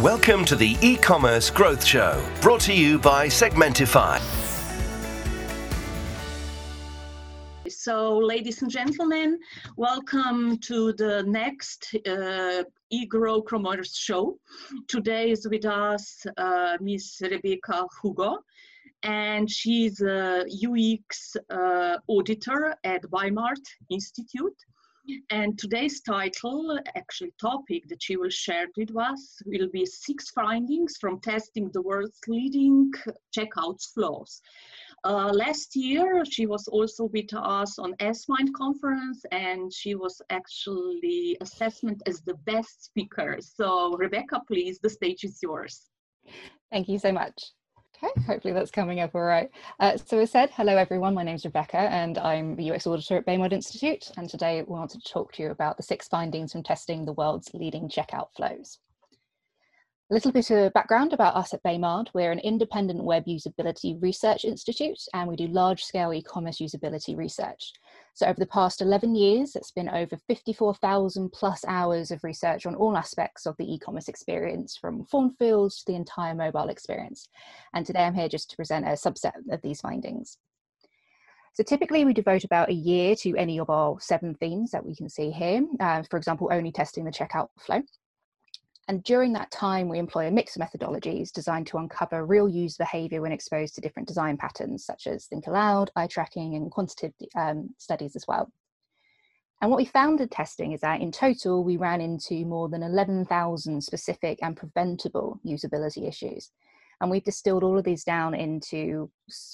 Welcome to the e-commerce growth show, brought to you by Segmentify. So, ladies and gentlemen, welcome to the next uh, eGrow Commerce show. Today is with us uh, Miss Rebecca Hugo, and she's a UX uh, auditor at Baymard Institute. And today's title, actually topic that she will share with us, will be six findings from testing the world's leading checkout flows. Uh, last year, she was also with us on S-Mind conference, and she was actually assessment as the best speaker. So, Rebecca, please, the stage is yours. Thank you so much. Okay, hopefully that's coming up all right. Uh, so as said, hello everyone, my name is Rebecca and I'm the UX Auditor at Baymard Institute and today we wanted to talk to you about the six findings from testing the world's leading checkout flows. A little bit of background about us at Baymard. We're an independent web usability research institute and we do large scale e-commerce usability research. So over the past 11 years, it's been over 54,000 plus hours of research on all aspects of the e-commerce experience from form fields to the entire mobile experience. And today I'm here just to present a subset of these findings. So typically we devote about a year to any of our seven themes that we can see here. Uh, for example, only testing the checkout flow. And during that time, we employ a mix of methodologies designed to uncover real user behavior when exposed to different design patterns, such as think aloud, eye tracking, and quantitative um, studies as well. And what we found in testing is that in total, we ran into more than 11,000 specific and preventable usability issues. And we've distilled all of these down into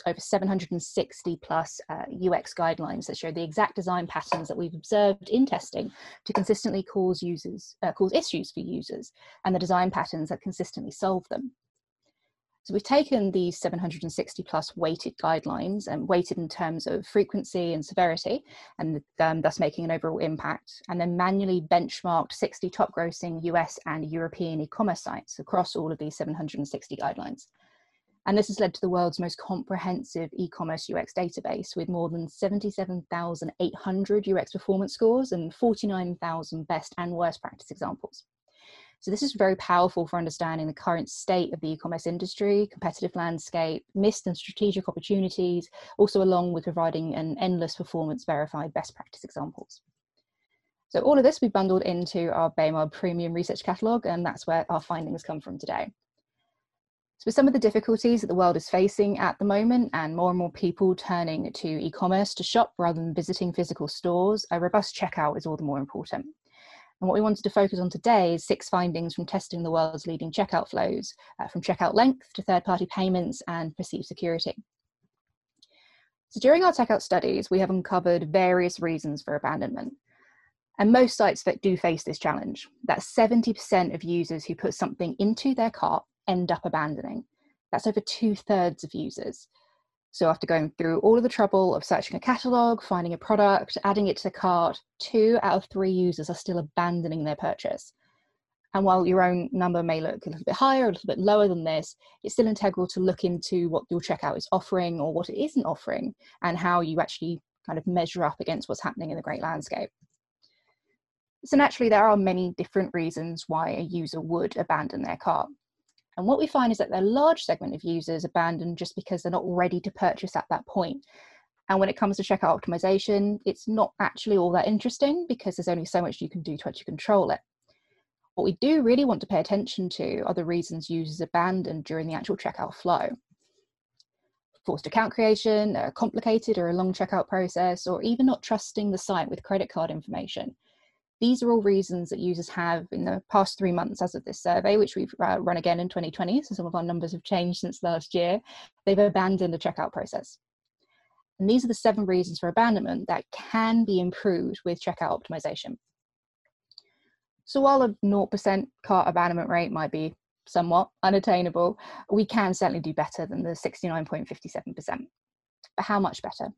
over 760 plus uh, UX guidelines that show the exact design patterns that we've observed in testing to consistently cause users, uh, cause issues for users and the design patterns that consistently solve them. So we've taken these 760 plus weighted guidelines and weighted in terms of frequency and severity, and um, thus making an overall impact, and then manually benchmarked 60 top grossing US and European e-commerce sites across all of these 760 guidelines. And this has led to the world's most comprehensive e-commerce UX database with more than 77,800 UX performance scores and 49,000 best and worst practice examples. So this is very powerful for understanding the current state of the e-commerce industry, competitive landscape, missed and strategic opportunities, also along with providing an endless performance verified best practice examples. So all of this we bundled into our Baymard Premium Research Catalogue, and that's where our findings come from today. So with some of the difficulties that the world is facing at the moment and more and more people turning to e-commerce to shop rather than visiting physical stores, a robust checkout is all the more important. And what we wanted to focus on today is six findings from testing the world's leading checkout flows, uh, from checkout length to third party payments and perceived security. So during our checkout studies, we have uncovered various reasons for abandonment. And most sites that do face this challenge, that 70% of users who put something into their cart end up abandoning. That's over two thirds of users. So after going through all of the trouble of searching a catalogue, finding a product, adding it to the cart, two out of three users are still abandoning their purchase. And while your own number may look a little bit higher, a little bit lower than this, it's still integral to look into what your checkout is offering or what it isn't offering and how you actually kind of measure up against what's happening in the great landscape. So naturally, there are many different reasons why a user would abandon their cart. And what we find is that a large segment of users abandon just because they're not ready to purchase at that point. And when it comes to checkout optimization, it's not actually all that interesting because there's only so much you can do to actually control it. What we do really want to pay attention to are the reasons users abandon during the actual checkout flow. Forced account creation, a complicated or a long checkout process, or even not trusting the site with credit card information. These are all reasons that users have in the past three months as of this survey, which we've uh, run again in 2020. So some of our numbers have changed since last year. They've abandoned the checkout process. And these are the seven reasons for abandonment that can be improved with checkout optimization. So while a 0% cart abandonment rate might be somewhat unattainable, we can certainly do better than the 69.57%. But how much better?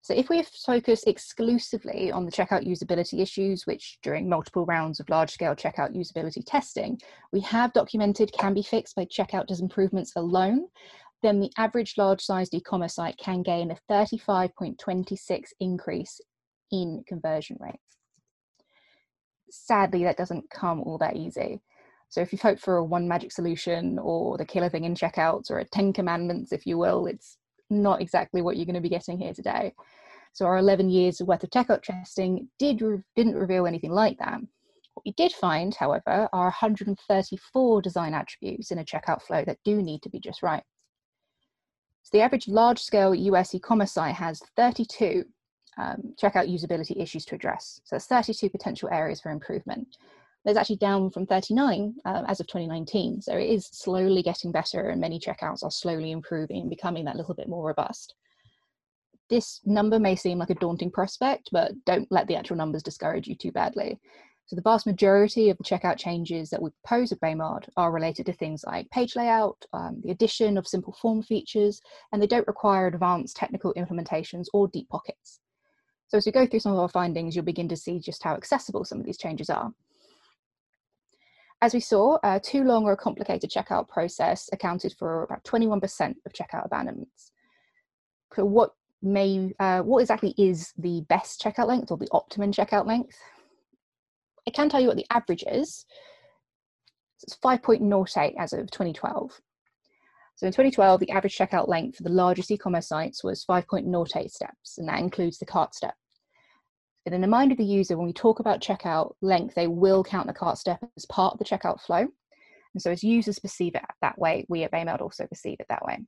So if we focus exclusively on the checkout usability issues, which during multiple rounds of large scale checkout usability testing, we have documented can be fixed by checkout improvements alone, then the average large sized e-commerce site can gain a 35.26 increase in conversion rate. Sadly, that doesn't come all that easy. So if you've hoped for a one magic solution or the killer thing in checkouts or a 10 commandments, if you will, it's not exactly what you're going to be getting here today. So our 11 years worth of checkout testing did didn't reveal anything like that. What we did find, however, are 134 design attributes in a checkout flow that do need to be just right. So the average large-scale US e-commerce site has 32 um, checkout usability issues to address. So that's 32 potential areas for improvement. There's actually down from 39 uh, as of 2019. So it is slowly getting better and many checkouts are slowly improving and becoming that little bit more robust. This number may seem like a daunting prospect, but don't let the actual numbers discourage you too badly. So the vast majority of the checkout changes that we propose at Baymard are related to things like page layout, um, the addition of simple form features, and they don't require advanced technical implementations or deep pockets. So as we go through some of our findings, you'll begin to see just how accessible some of these changes are. As we saw, uh, too long or a complicated checkout process accounted for about 21% of checkout abandonments. So what may, uh, what exactly is the best checkout length or the optimum checkout length? I can tell you what the average is. It's 5.08 as of 2012. So in 2012, the average checkout length for the largest e-commerce sites was 5.08 steps, and that includes the cart step. In the mind of the user, when we talk about checkout length, they will count the cart step as part of the checkout flow. And so as users perceive it that way, we at Baymard also perceive it that way.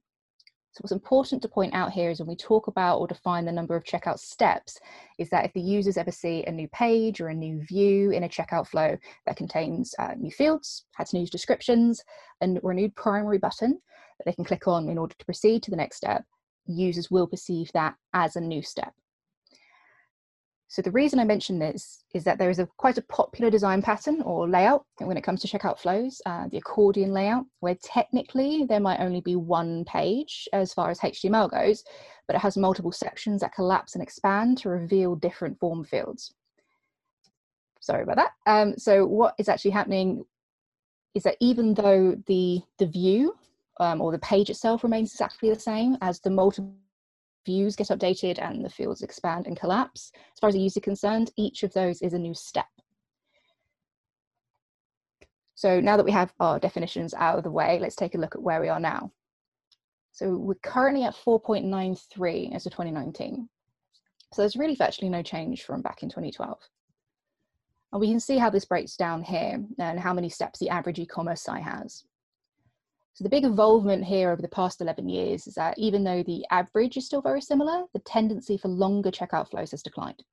So what's important to point out here is when we talk about or define the number of checkout steps, is that if the users ever see a new page or a new view in a checkout flow that contains uh, new fields, has new descriptions, and or a new primary button, that they can click on in order to proceed to the next step, users will perceive that as a new step. So the reason I mention this is that there is a quite a popular design pattern or layout when it comes to checkout flows, uh, the accordion layout, where technically there might only be one page as far as HTML goes, but it has multiple sections that collapse and expand to reveal different form fields. Sorry about that. Um, so what is actually happening is that even though the, the view um, or the page itself remains exactly the same as the multiple views get updated and the fields expand and collapse. As far as the user is concerned, each of those is a new step. So now that we have our definitions out of the way, let's take a look at where we are now. So we're currently at 4.93 as of 2019. So there's really virtually no change from back in 2012. And we can see how this breaks down here and how many steps the average e-commerce site has. So the big involvement here over the past 11 years is that even though the average is still very similar, the tendency for longer checkout flows has declined.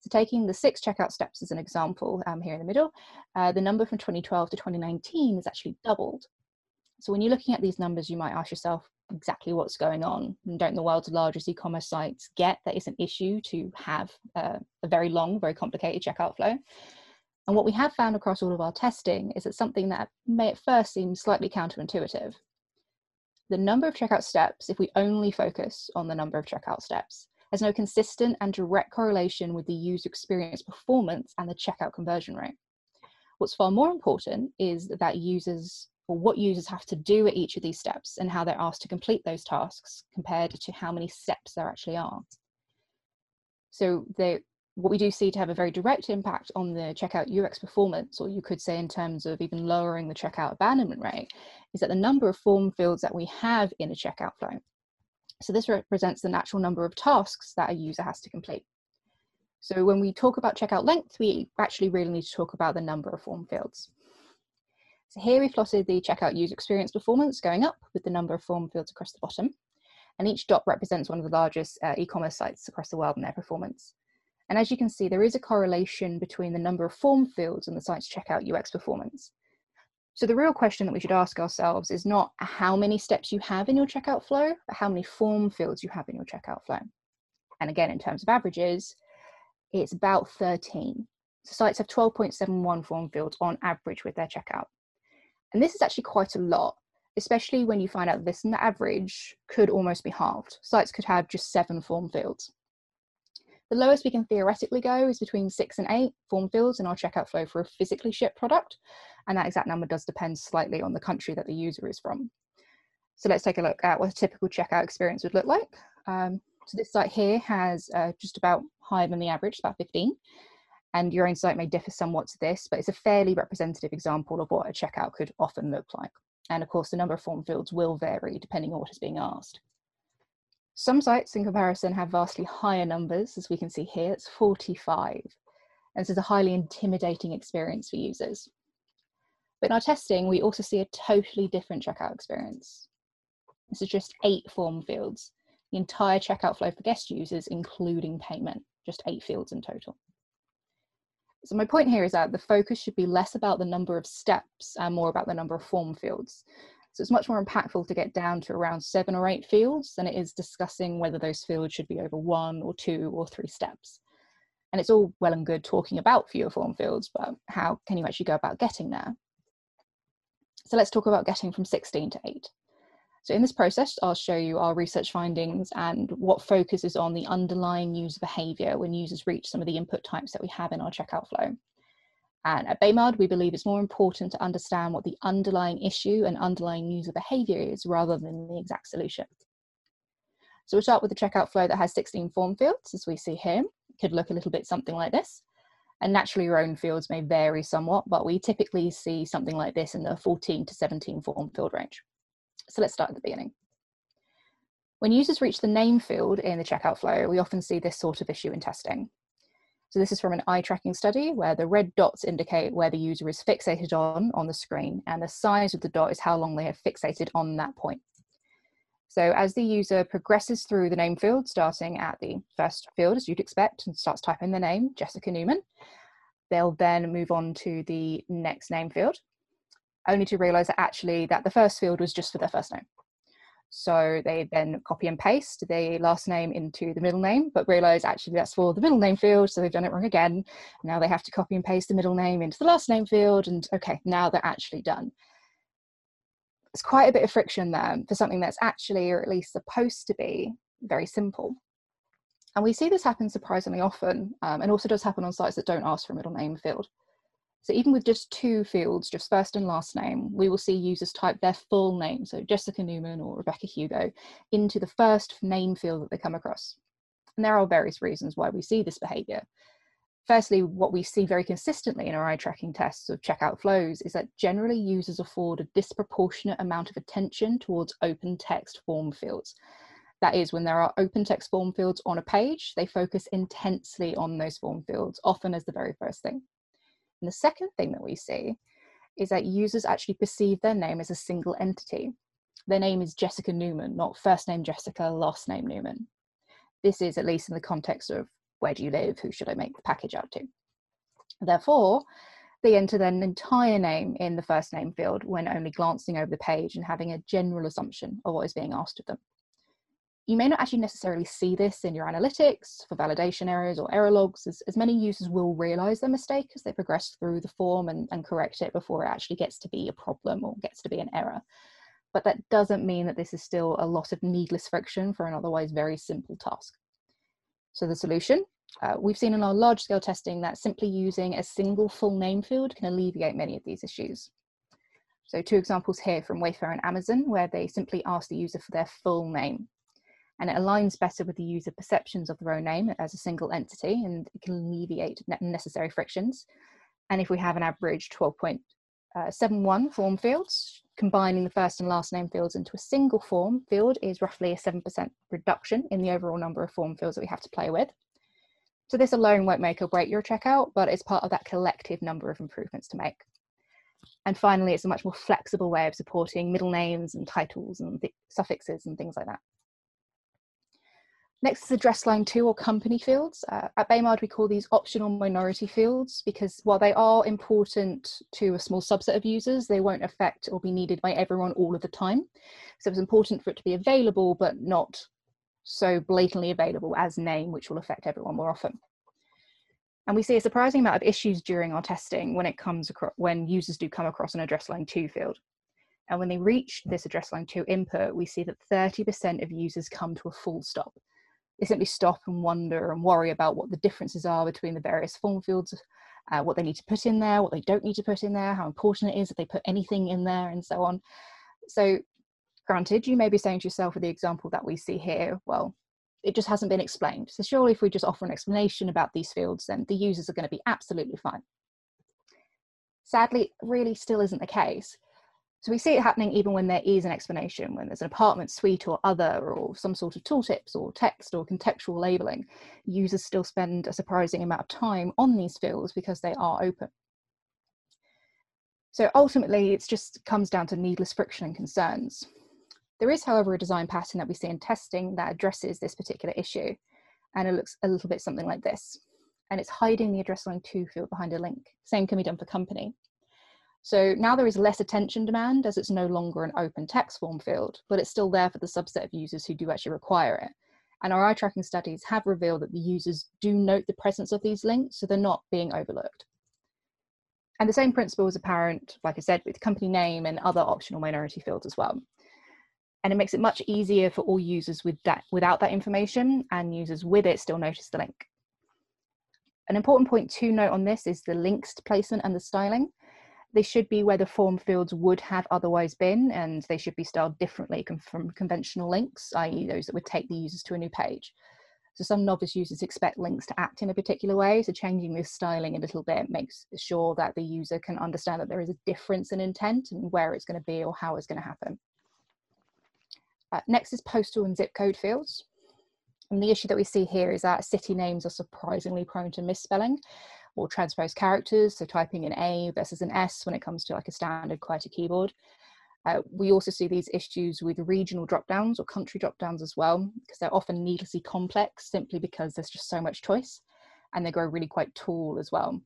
So taking the six checkout steps as an example um, here in the middle, uh, the number from 2012 to 2019 has actually doubled. So when you're looking at these numbers, you might ask yourself exactly what's going on. And don't the world's largest e-commerce sites get that it's an issue to have uh, a very long, very complicated checkout flow? And what we have found across all of our testing is that something that may at first seem slightly counterintuitive. The number of checkout steps, if we only focus on the number of checkout steps, has no consistent and direct correlation with the user experience performance and the checkout conversion rate. What's far more important is that users or what users have to do at each of these steps and how they're asked to complete those tasks compared to how many steps there actually are. So the what we do see to have a very direct impact on the checkout UX performance, or you could say in terms of even lowering the checkout abandonment rate, is that the number of form fields that we have in a checkout flow. So this represents the natural number of tasks that a user has to complete. So when we talk about checkout length, we actually really need to talk about the number of form fields. So here we plotted the checkout user experience performance going up with the number of form fields across the bottom. And each dot represents one of the largest uh, e-commerce sites across the world and their performance. And as you can see, there is a correlation between the number of form fields and the site's checkout UX performance. So the real question that we should ask ourselves is not how many steps you have in your checkout flow, but how many form fields you have in your checkout flow. And again, in terms of averages, it's about 13. So sites have 12.71 form fields on average with their checkout. And this is actually quite a lot, especially when you find out this and the average could almost be halved. Sites could have just seven form fields. The lowest we can theoretically go is between six and eight form fields in our checkout flow for a physically shipped product. And that exact number does depend slightly on the country that the user is from. So let's take a look at what a typical checkout experience would look like. Um, so this site here has uh, just about higher than the average, about 15. And your own site may differ somewhat to this, but it's a fairly representative example of what a checkout could often look like. And of course, the number of form fields will vary depending on what is being asked. Some sites in comparison have vastly higher numbers, as we can see here, it's 45. And this is a highly intimidating experience for users. But in our testing, we also see a totally different checkout experience. This is just eight form fields, the entire checkout flow for guest users, including payment, just eight fields in total. So my point here is that the focus should be less about the number of steps and more about the number of form fields. So it's much more impactful to get down to around seven or eight fields than it is discussing whether those fields should be over one or two or three steps. And it's all well and good talking about fewer form fields, but how can you actually go about getting there? So let's talk about getting from 16 to 8. So in this process, I'll show you our research findings and what focuses on the underlying user behavior when users reach some of the input types that we have in our checkout flow. And at Baymard, we believe it's more important to understand what the underlying issue and underlying user behavior is rather than the exact solution. So we'll start with the checkout flow that has 16 form fields, as we see here. It could look a little bit something like this. And naturally, your own fields may vary somewhat, but we typically see something like this in the 14 to 17 form field range. So let's start at the beginning. When users reach the name field in the checkout flow, we often see this sort of issue in testing. So this is from an eye tracking study where the red dots indicate where the user is fixated on on the screen and the size of the dot is how long they have fixated on that point. So as the user progresses through the name field, starting at the first field as you'd expect and starts typing the name, Jessica Newman, they'll then move on to the next name field, only to realize that actually that the first field was just for their first name. So they then copy and paste the last name into the middle name, but realize actually that's for the middle name field. So they've done it wrong again. Now they have to copy and paste the middle name into the last name field. And okay, now they're actually done. It's quite a bit of friction there for something that's actually, or at least supposed to be, very simple. And we see this happen surprisingly often, um, and also does happen on sites that don't ask for a middle name field. So even with just two fields, just first and last name, we will see users type their full name, so Jessica Newman or Rebecca Hugo, into the first name field that they come across. And there are various reasons why we see this behavior. Firstly, what we see very consistently in our eye tracking tests of checkout flows is that generally users afford a disproportionate amount of attention towards open text form fields. That is, when there are open text form fields on a page, they focus intensely on those form fields, often as the very first thing. And the second thing that we see is that users actually perceive their name as a single entity. Their name is Jessica Newman, not first name Jessica, last name Newman. This is at least in the context of where do you live, who should I make the package out to. Therefore, they enter their entire name in the first name field when only glancing over the page and having a general assumption of what is being asked of them. You may not actually necessarily see this in your analytics for validation errors or error logs, as, as many users will realize their mistake as they progress through the form and, and correct it before it actually gets to be a problem or gets to be an error. But that doesn't mean that this is still a lot of needless friction for an otherwise very simple task. So the solution, uh, we've seen in our large scale testing that simply using a single full name field can alleviate many of these issues. So two examples here from Wayfair and Amazon, where they simply ask the user for their full name and it aligns better with the user perceptions of their own name as a single entity and it can alleviate necessary frictions. And if we have an average 12.71 uh, form fields, combining the first and last name fields into a single form field is roughly a 7% reduction in the overall number of form fields that we have to play with. So this alone won't make or break your checkout, but it's part of that collective number of improvements to make. And finally, it's a much more flexible way of supporting middle names and titles and suffixes and things like that. Next is address line two or company fields. Uh, at Baymard, we call these optional minority fields because while they are important to a small subset of users, they won't affect or be needed by everyone all of the time. So it's important for it to be available, but not so blatantly available as name, which will affect everyone more often. And we see a surprising amount of issues during our testing when it comes across, when users do come across an address line two field. And when they reach this address line two input, we see that 30% of users come to a full stop they simply stop and wonder and worry about what the differences are between the various form fields, uh, what they need to put in there, what they don't need to put in there, how important it is that they put anything in there, and so on. So, granted, you may be saying to yourself with the example that we see here, well, it just hasn't been explained. So surely if we just offer an explanation about these fields, then the users are going to be absolutely fine. Sadly, really still isn't the case. So we see it happening even when there is an explanation, when there's an apartment suite or other, or some sort of tooltips or text or contextual labeling, users still spend a surprising amount of time on these fields because they are open. So ultimately, it just comes down to needless friction and concerns. There is, however, a design pattern that we see in testing that addresses this particular issue, and it looks a little bit something like this. And it's hiding the address line to field behind a link. Same can be done for company. So now there is less attention demand as it's no longer an open text form field, but it's still there for the subset of users who do actually require it. And our eye tracking studies have revealed that the users do note the presence of these links, so they're not being overlooked. And the same principle is apparent, like I said, with company name and other optional minority fields as well. And it makes it much easier for all users with that, without that information and users with it still notice the link. An important point to note on this is the links placement and the styling. They should be where the form fields would have otherwise been, and they should be styled differently from conventional links, i.e. those that would take the users to a new page. So some novice users expect links to act in a particular way. So changing this styling a little bit makes sure that the user can understand that there is a difference in intent and where it's going to be or how it's going to happen. Uh, next is postal and zip code fields. And the issue that we see here is that city names are surprisingly prone to misspelling or transposed characters, so typing an A versus an S when it comes to like a standard QWERTY keyboard. Uh, we also see these issues with regional drop-downs or country drop-downs as well, because they're often needlessly complex simply because there's just so much choice and they grow really quite tall as well.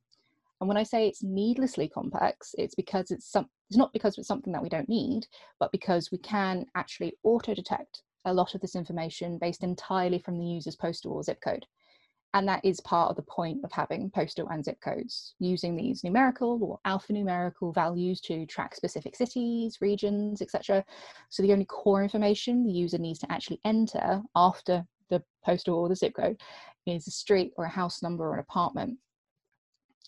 And when I say it's needlessly complex, it's because it's some it's not because it's something that we don't need, but because we can actually auto-detect a lot of this information based entirely from the user's postal or zip code. And that is part of the point of having postal and zip codes, using these numerical or alphanumerical values to track specific cities, regions, etc. So the only core information the user needs to actually enter after the postal or the zip code is a street or a house number or an apartment.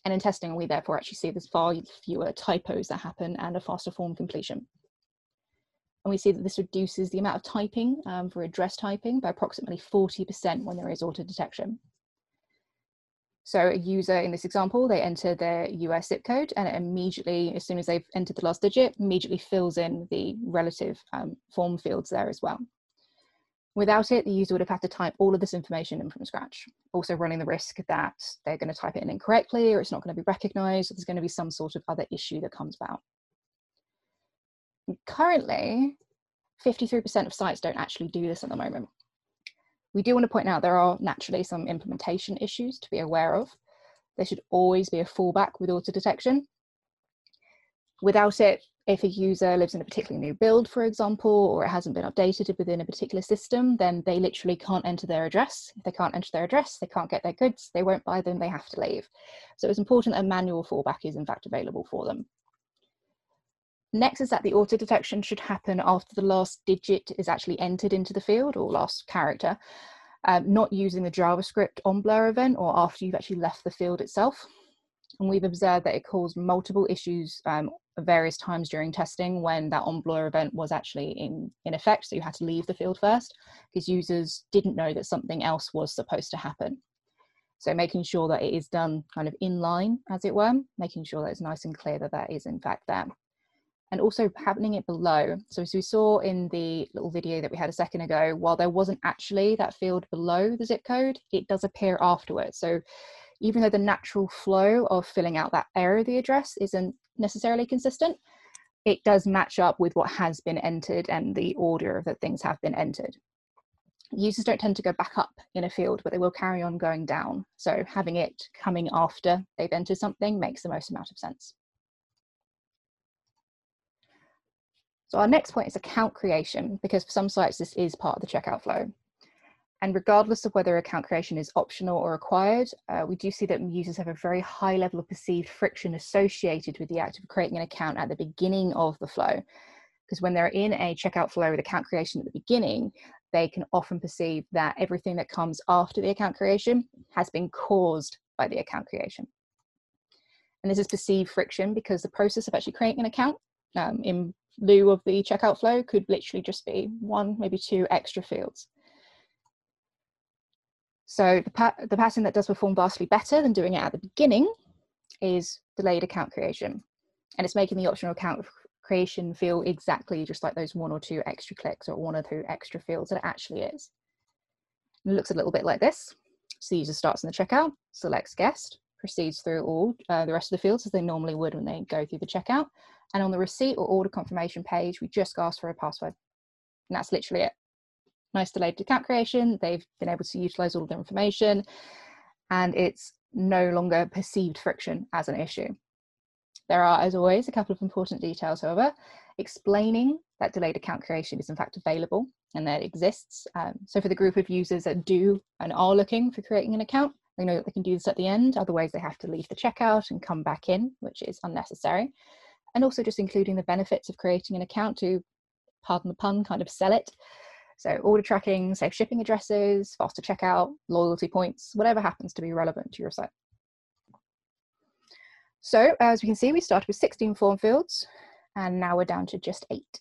And in testing, we therefore actually see there's far fewer typos that happen and a faster form completion. And we see that this reduces the amount of typing um, for address typing by approximately 40% when there is auto detection. So a user in this example, they enter their US zip code and it immediately, as soon as they've entered the last digit, immediately fills in the relative um, form fields there as well. Without it, the user would have had to type all of this information in from scratch, also running the risk that they're going to type it in incorrectly or it's not going to be recognized or there's going to be some sort of other issue that comes about. Currently, 53% of sites don't actually do this at the moment. We do want to point out there are naturally some implementation issues to be aware of. There should always be a fallback with auto detection. Without it, if a user lives in a particularly new build, for example, or it hasn't been updated within a particular system, then they literally can't enter their address. If they can't enter their address, they can't get their goods, they won't buy them, they have to leave. So it's important a manual fallback is in fact available for them. Next is that the auto detection should happen after the last digit is actually entered into the field or last character, um, not using the JavaScript on blur event or after you've actually left the field itself. And we've observed that it caused multiple issues um, various times during testing when that on blur event was actually in, in effect. So you had to leave the field first because users didn't know that something else was supposed to happen. So making sure that it is done kind of in line, as it were, making sure that it's nice and clear that that is in fact there and also happening it below. So as we saw in the little video that we had a second ago, while there wasn't actually that field below the zip code, it does appear afterwards. So even though the natural flow of filling out that area of the address isn't necessarily consistent, it does match up with what has been entered and the order that things have been entered. Users don't tend to go back up in a field, but they will carry on going down. So having it coming after they've entered something makes the most amount of sense. So our next point is account creation, because for some sites this is part of the checkout flow. And regardless of whether account creation is optional or required, uh, we do see that users have a very high level of perceived friction associated with the act of creating an account at the beginning of the flow. Because when they're in a checkout flow with account creation at the beginning, they can often perceive that everything that comes after the account creation has been caused by the account creation. And this is perceived friction because the process of actually creating an account um, in lieu of the checkout flow could literally just be one, maybe two extra fields. So the, pa- the pattern that does perform vastly better than doing it at the beginning is delayed account creation. And it's making the optional account creation feel exactly just like those one or two extra clicks or one or two extra fields that it actually is. it looks a little bit like this. So the user starts in the checkout, selects guest, proceeds through all uh, the rest of the fields as they normally would when they go through the checkout. And on the receipt or order confirmation page, we just ask for a password. And that's literally it. Nice delayed account creation. They've been able to utilize all of their information and it's no longer perceived friction as an issue. There are, as always, a couple of important details, however, explaining that delayed account creation is in fact available and that it exists. Um, so for the group of users that do and are looking for creating an account, they know that they can do this at the end, otherwise they have to leave the checkout and come back in, which is unnecessary. And also just including the benefits of creating an account to, pardon the pun, kind of sell it. So order tracking, safe shipping addresses, faster checkout, loyalty points, whatever happens to be relevant to your site. So as we can see, we started with 16 form fields and now we're down to just eight.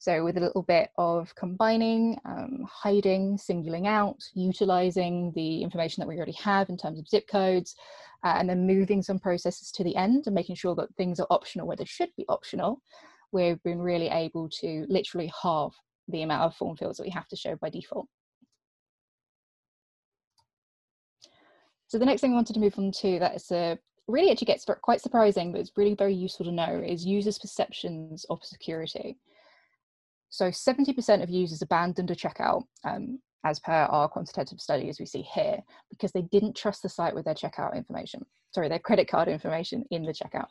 So with a little bit of combining, um, hiding, singling out, utilizing the information that we already have in terms of zip codes, uh, and then moving some processes to the end and making sure that things are optional where they should be optional, we've been really able to literally halve the amount of form fields that we have to show by default. So the next thing I wanted to move on to that is a really actually gets quite surprising, but it's really very useful to know is users' perceptions of security. So 70% of users abandoned a checkout, um, as per our quantitative study, as we see here, because they didn't trust the site with their checkout information, sorry, their credit card information in the checkout.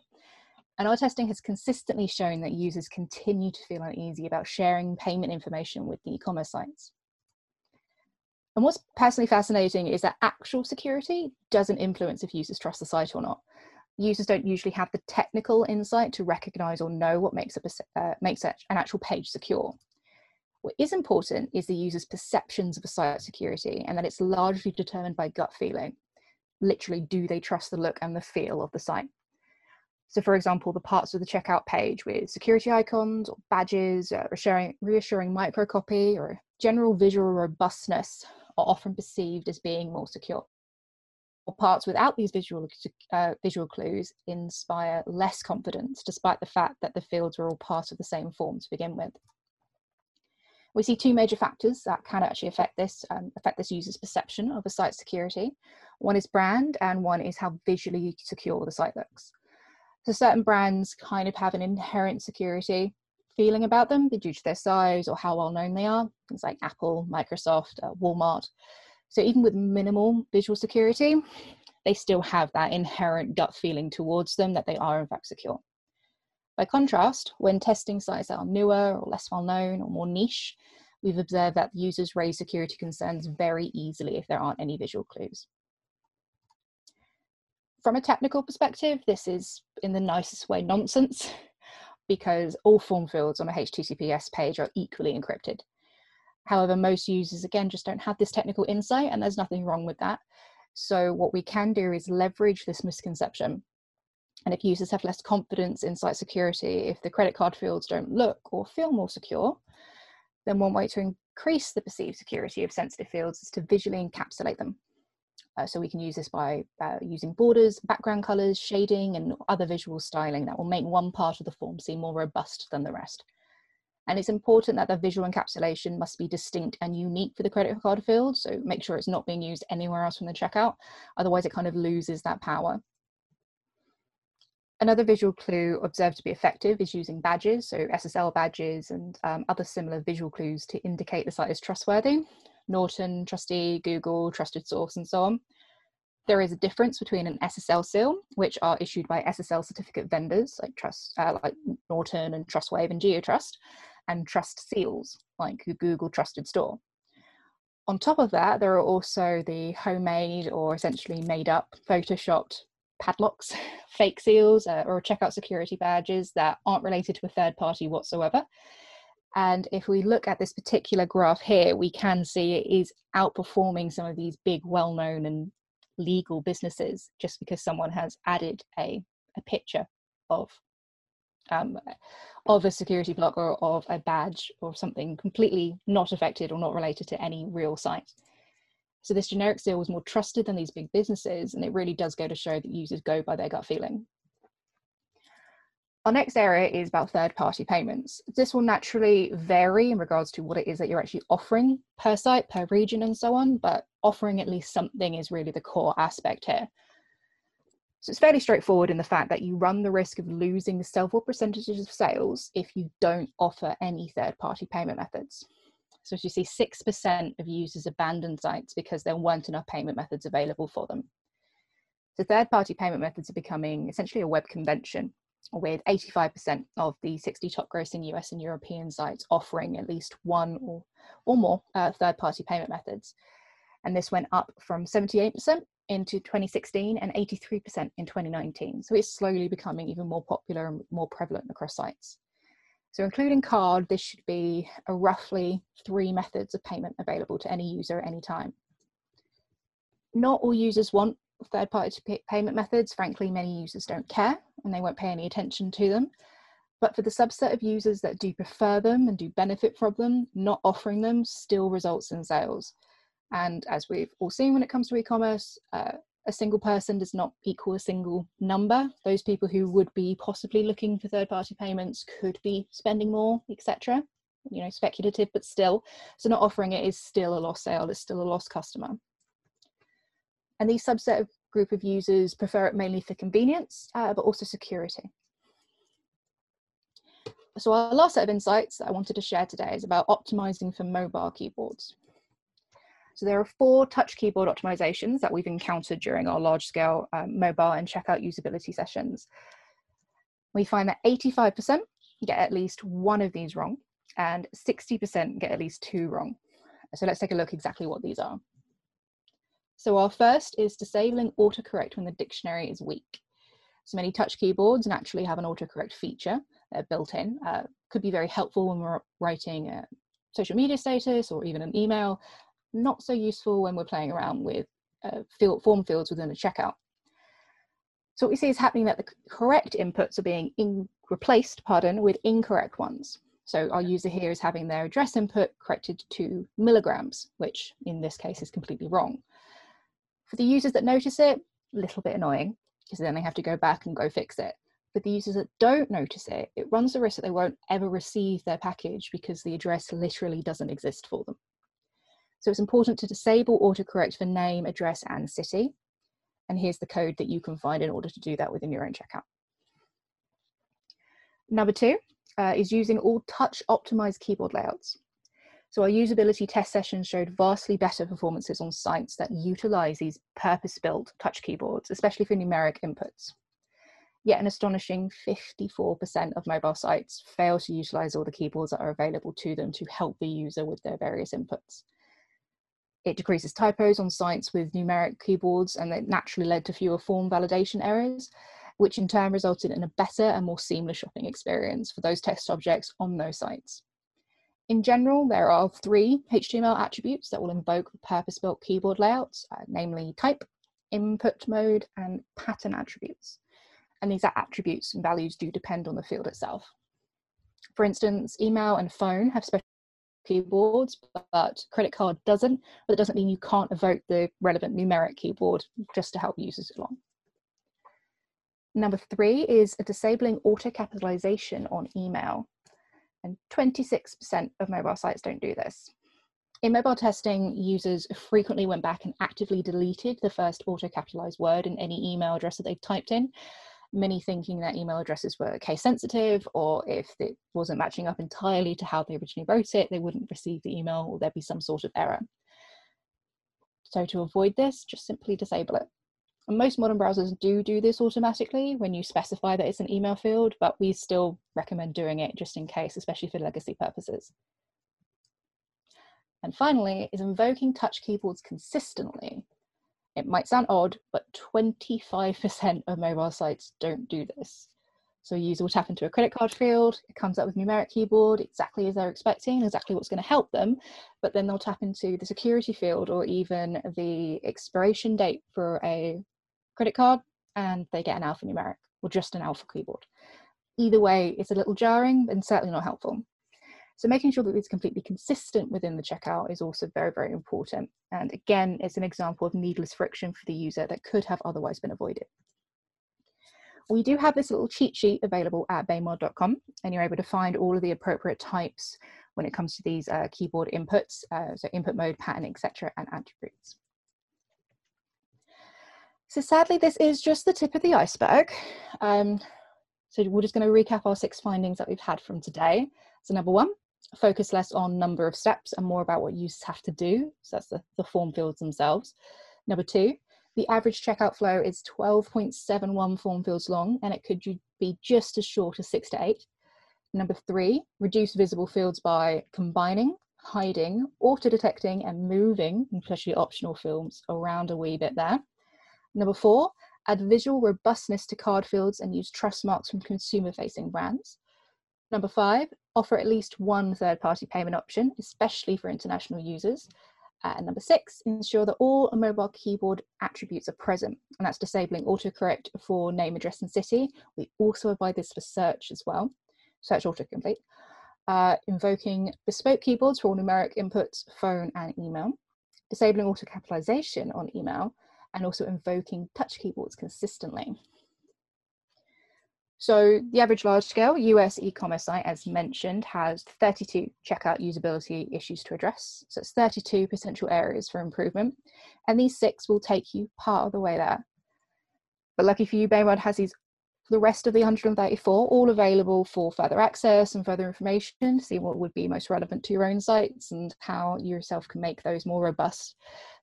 And our testing has consistently shown that users continue to feel uneasy about sharing payment information with the e-commerce sites. And what's personally fascinating is that actual security doesn't influence if users trust the site or not. Users don't usually have the technical insight to recognize or know what makes, a, uh, makes an actual page secure. What is important is the user's perceptions of a site security and that it's largely determined by gut feeling. Literally, do they trust the look and the feel of the site? So, for example, the parts of the checkout page with security icons or badges, uh, reassuring, reassuring microcopy, or general visual robustness are often perceived as being more secure. Parts without these visual, uh, visual clues inspire less confidence, despite the fact that the fields are all part of the same form to begin with. We see two major factors that can actually affect this, um, affect this user's perception of a site's security. One is brand and one is how visually secure the site looks. So certain brands kind of have an inherent security feeling about them due to their size or how well known they are, things like Apple, Microsoft, uh, Walmart. So even with minimal visual security, they still have that inherent gut feeling towards them that they are in fact secure. By contrast, when testing sites that are newer or less well known or more niche, we've observed that users raise security concerns very easily if there aren't any visual clues. From a technical perspective, this is in the nicest way nonsense because all form fields on a HTTPS page are equally encrypted. However, most users, again, just don't have this technical insight, and there's nothing wrong with that. So, what we can do is leverage this misconception. And if users have less confidence in site security, if the credit card fields don't look or feel more secure, then one way to increase the perceived security of sensitive fields is to visually encapsulate them. Uh, so we can use this by uh, using borders, background colors, shading, and other visual styling that will make one part of the form seem more robust than the rest. And it's important that the visual encapsulation must be distinct and unique for the credit card field. So make sure it's not being used anywhere else from the checkout. Otherwise it kind of loses that power. Another visual clue observed to be effective is using badges, so SSL badges and um, other similar visual clues to indicate the site is trustworthy. Norton, TRUSTe, Google, Trusted Store, and so on. There is a difference between an SSL seal, which are issued by SSL certificate vendors like Trust, uh, like Norton and Trustwave and GeoTrust, and trust seals like Google Trusted Store. On top of that, there are also the homemade or essentially made up, photoshopped padlocks, fake seals, uh, or checkout security badges that aren't related to a third party whatsoever and if we look at this particular graph here, we can see it is outperforming some of these big, well known and legal businesses just because someone has added a, a picture of. Um, of a security block or of a badge or something completely not affected or not related to any real site. So this generic seal was more trusted than these big businesses, and it really does go to show that users go by their gut feeling. Our next area is about third party payments. This will naturally vary in regards to what it is that you're actually offering per site, per region, and so on, but offering at least something is really the core aspect here. So it's fairly straightforward in the fact that you run the risk of losing several percentages of sales if you don't offer any third party payment methods. So as you see, 6% of users abandon sites because there weren't enough payment methods available for them. So third party payment methods are becoming essentially a web convention with 85% of the 60 top grossing US and European sites offering at least one or, or more uh, third party payment methods. And this went up from 78% into 2016 and 83% in 2019. So it's slowly becoming even more popular and more prevalent across sites. So including card, this should be roughly three methods of payment available to any user at any time. Not all users want third party payment methods. Frankly, many users don't care and they won't pay any attention to them. But for the subset of users that do prefer them and do benefit from them, not offering them still results in sales. And as we've all seen when it comes to e commerce, uh, a single person does not equal a single number. Those people who would be possibly looking for third party payments could be spending more, etc. You know, speculative, but still. So, not offering it is still a lost sale, it's still a lost customer. And these subset of group of users prefer it mainly for convenience, uh, but also security. So our last set of insights that I wanted to share today is about optimizing for mobile keyboards. So there are four touch keyboard optimizations that we've encountered during our large scale um, mobile and checkout usability sessions. We find that 85% get at least one of these wrong and 60% get at least two wrong. So let's take a look exactly what these are. So our first is disabling autocorrect when the dictionary is weak. So many touch keyboards naturally have an autocorrect feature uh, built in. Uh, could be very helpful when we're writing a social media status or even an email. Not so useful when we're playing around with uh, field, form fields within a checkout. So what we see is happening that the correct inputs are being in, replaced, pardon, with incorrect ones. So our user here is having their address input corrected to milligrams, which in this case is completely wrong. For the users that notice it, a little bit annoying because then they have to go back and go fix it. But the users that don't notice it, it runs the risk that they won't ever receive their package because the address literally doesn't exist for them. So it's important to disable autocorrect for name, address, and city. And here's the code that you can find in order to do that within your own checkout. Number two uh, is using all touch optimized keyboard layouts. So our usability test sessions showed vastly better performances on sites that utilize these purpose-built touch keyboards, especially for numeric inputs. Yet an astonishing 54% of mobile sites fail to utilize all the keyboards that are available to them to help the user with their various inputs. It decreases typos on sites with numeric keyboards and it naturally led to fewer form validation errors, which in turn resulted in a better and more seamless shopping experience for those test objects on those sites. In general, there are three HTML attributes that will invoke the purpose-built keyboard layouts, uh, namely type, input mode, and pattern attributes. And these are attributes and values do depend on the field itself. For instance, email and phone have special keyboards, but credit card doesn't, but it doesn't mean you can't evoke the relevant numeric keyboard just to help users along. Number three is disabling auto capitalization on email and 26% of mobile sites don't do this. In mobile testing, users frequently went back and actively deleted the first auto-capitalized word in any email address that they've typed in, many thinking that email addresses were case sensitive or if it wasn't matching up entirely to how they originally wrote it, they wouldn't receive the email or there'd be some sort of error. So to avoid this, just simply disable it. And most modern browsers do do this automatically when you specify that it's an email field, but we still recommend doing it just in case, especially for legacy purposes. And finally, is invoking touch keyboards consistently. Might sound odd, but 25% of mobile sites don't do this. So a user will tap into a credit card field, it comes up with numeric keyboard exactly as they're expecting, exactly what's going to help them, but then they'll tap into the security field or even the expiration date for a credit card and they get an alphanumeric or just an alpha keyboard. Either way, it's a little jarring and certainly not helpful. So making sure that it's completely consistent within the checkout is also very, very important. And again, it's an example of needless friction for the user that could have otherwise been avoided. We do have this little cheat sheet available at baymard.com, and you're able to find all of the appropriate types when it comes to these uh, keyboard inputs, uh, so input mode, pattern, etc., and attributes. So sadly, this is just the tip of the iceberg. Um, so we're just going to recap our six findings that we've had from today. So number one, focus less on number of steps and more about what users have to do. So that's the, the form fields themselves. Number two, the average checkout flow is 12.71 form fields long and it could be just as short as six to eight. Number three, reduce visible fields by combining, hiding, auto-detecting and moving, especially optional fields around a wee bit there. Number four, add visual robustness to card fields and use trust marks from consumer-facing brands. Number five, offer at least one third-party payment option, especially for international users. Uh, and number six, ensure that all mobile keyboard attributes are present, and that's disabling autocorrect for name, address, and city. We also provide this for search as well, search autocomplete. Uh, invoking bespoke keyboards for all numeric inputs, phone, and email. Disabling auto capitalization on email, and also invoking touch keyboards consistently. So the average large scale US e-commerce site, as mentioned, has 32 checkout usability issues to address. So it's 32 potential areas for improvement. And these six will take you part of the way there. But lucky for you, Baymard has these the rest of the 134 all available for further access and further information, see what would be most relevant to your own sites and how you yourself can make those more robust.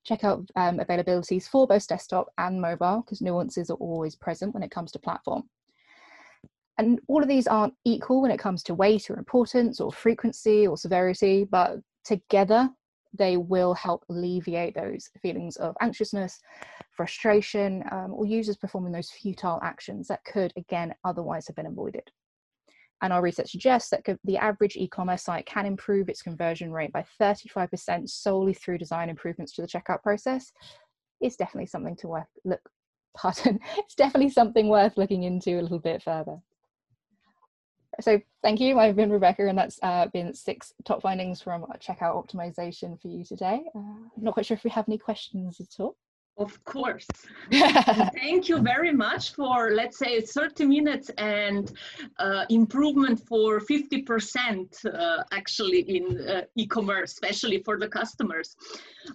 Check out um, availabilities for both desktop and mobile because nuances are always present when it comes to platform. And all of these aren't equal when it comes to weight or importance or frequency or severity, but together they will help alleviate those feelings of anxiousness, frustration, um, or users performing those futile actions that could, again, otherwise have been avoided. And our research suggests that the average e commerce site can improve its conversion rate by 35% solely through design improvements to the checkout process. It's definitely something to look, pardon, it's definitely something worth looking into a little bit further so thank you. I've been Rebecca, and that's uh, been six top findings from checkout optimization for you today. Uh, I'm not quite sure if we have any questions at all. Of course. Thank you very much for, let's say, 30 minutes and uh, improvement for 50% uh, actually in uh, e-commerce, especially for the customers.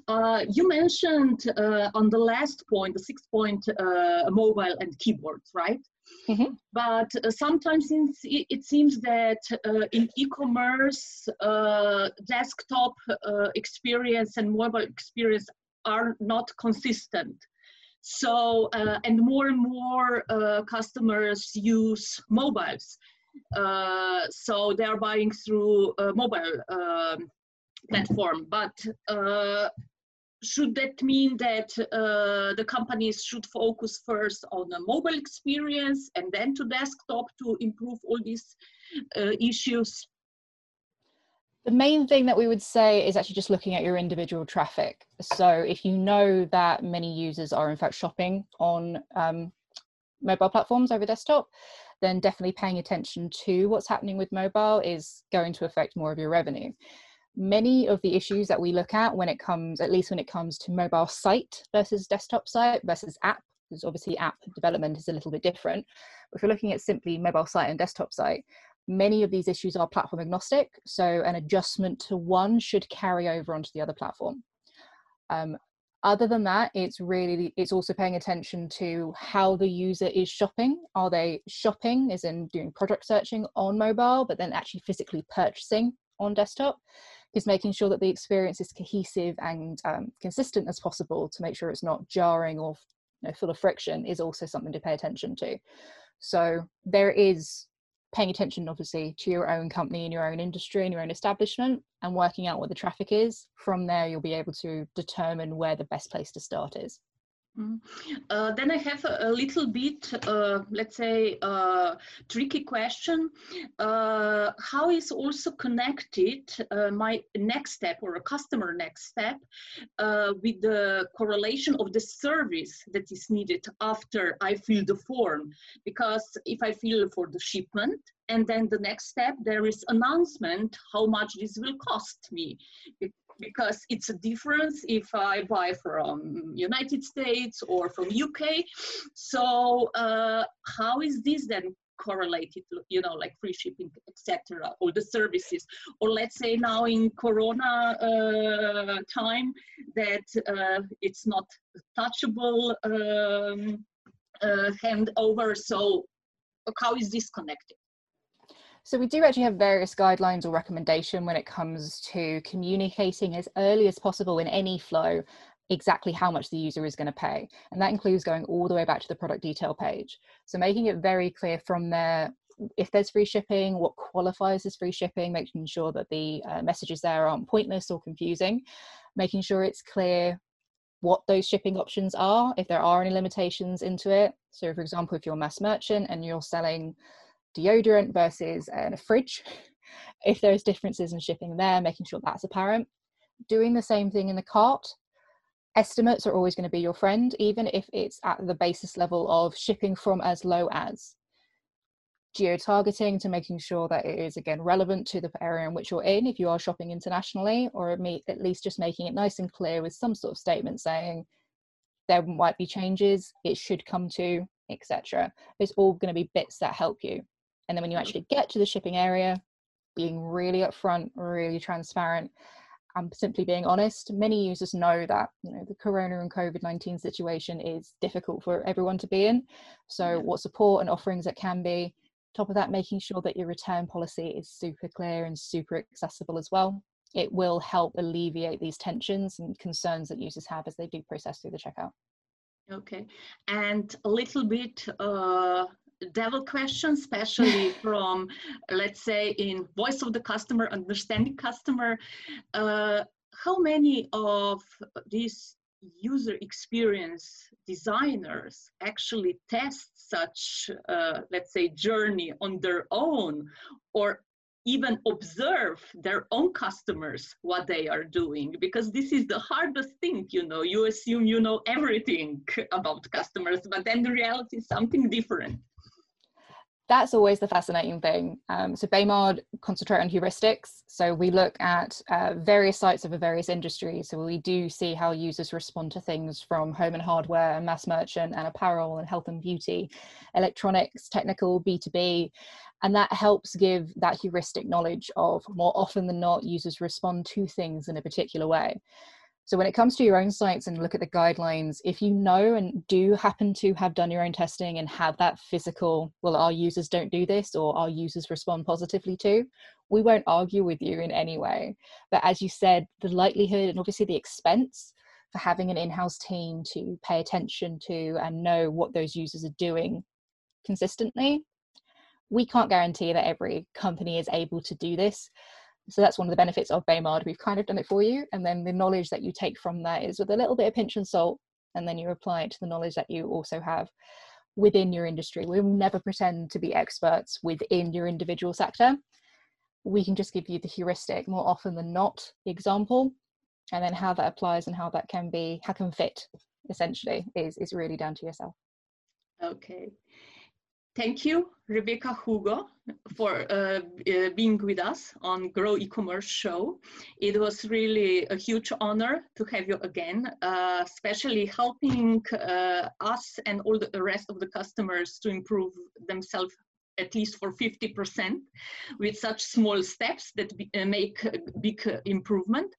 Uh, you mentioned uh, on the last point, the six point uh, mobile and keyboards, right? Mm -hmm. But sometimes it seems that in e-commerce, desktop experience and mobile experience are not consistent. So, uh, and more and more uh, customers use mobiles. Uh, so they are buying through mobile um, platform. But uh, should that mean that uh, the companies should focus first on the mobile experience and then to desktop to improve all these uh, issues? The main thing that we would say is actually just looking at your individual traffic. So if you know that many users are in fact shopping on um, mobile platforms over desktop, then definitely paying attention to what's happening with mobile is going to affect more of your revenue. Many of the issues that we look at when it comes, at least when it comes to mobile site versus desktop site versus app, because obviously app development is a little bit different. But if we're looking at simply mobile site and desktop site, Many of these issues are platform agnostic, so an adjustment to one should carry over onto the other platform. Um, other than that, it's really it's also paying attention to how the user is shopping. Are they shopping, as in doing product searching on mobile, but then actually physically purchasing on desktop? Is making sure that the experience is cohesive and um, consistent as possible to make sure it's not jarring or you know, full of friction is also something to pay attention to. So there is paying attention obviously to your own company and your own industry and your own establishment and working out what the traffic is from there you'll be able to determine where the best place to start is. Uh, then I have a, a little bit, uh, let's say, uh, tricky question. Uh, how is also connected uh, my next step or a customer next step uh, with the correlation of the service that is needed after I fill the form? Because if I fill for the shipment, and then the next step, there is announcement how much this will cost me because it's a difference if I buy from United States or from UK. So uh, how is this then correlated you know like free shipping etc or the services? Or let's say now in corona uh, time that uh, it's not touchable um, uh, handover. So how is this connected so we do actually have various guidelines or recommendation when it comes to communicating as early as possible in any flow exactly how much the user is going to pay. And that includes going all the way back to the product detail page. So making it very clear from there if there's free shipping, what qualifies as free shipping, making sure that the uh, messages there aren't pointless or confusing, making sure it's clear what those shipping options are, if there are any limitations into it. So, for example, if you're a mass merchant and you're selling deodorant versus a fridge. If there's differences in shipping there, making sure that's apparent. Doing the same thing in the cart. Estimates are always going to be your friend, even if it's at the basis level of shipping from as low as. Geo-targeting to making sure that it is again relevant to the area in which you're in if you are shopping internationally, or at least just making it nice and clear with some sort of statement saying there might be changes, it should come to, etc. It's all going to be bits that help you. And then when you mm. actually get to the shipping area, being really upfront, really transparent, and simply being honest. Many users know that you know the Corona and COVID nineteen situation is difficult for everyone to be in. So, what support and offerings that can be. Top of that, making sure that your return policy is super clear and super accessible as well. It will help alleviate these tensions and concerns that users have as they do process through the checkout. Okay, and a little bit uh, devil question, especially from, let's say, in voice of the customer, understanding customer. Uh, how many of these user experience designers actually test such, uh, let's say, journey on their own, or even observe their own customers what they are doing because this is the hardest thing you know you assume you know everything about customers but then the reality is something different that's always the fascinating thing. Um, so Baymard concentrate on heuristics. So we look at uh, various sites of a various industries. So we do see how users respond to things from home and hardware and mass merchant and apparel and health and beauty, electronics, technical, B2B. And that helps give that heuristic knowledge of more often than not, users respond to things in a particular way. So when it comes to your own sites and look at the guidelines, if you know and do happen to have done your own testing and have that physical, well, our users don't do this or our users respond positively to, we won't argue with you in any way. But as you said, the likelihood and obviously the expense for having an in-house team to pay attention to and know what those users are doing consistently, we can't guarantee that every company is able to do this so that's one of the benefits of Baymard. We've kind of done it for you. And then the knowledge that you take from that is with a little bit of pinch and salt. And then you apply it to the knowledge that you also have within your industry. We'll never pretend to be experts within your individual sector. We can just give you the heuristic more often than not the example. And then how that applies and how that can be, how can fit essentially is, is really down to yourself. Okay. Thank you, Rebecca Hugo, for uh, uh, being with us on Grow E-commerce show. It was really a huge honor to have you again, uh, especially helping uh, us and all the rest of the customers to improve themselves at least for 50% with such small steps that be, uh, make a big uh, improvement.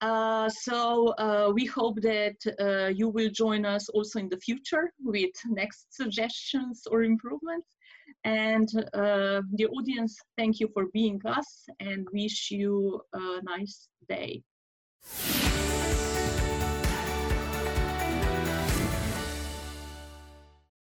Uh, so uh, we hope that uh, you will join us also in the future with next suggestions or improvements. And uh, the audience, thank you for being us and wish you a nice day.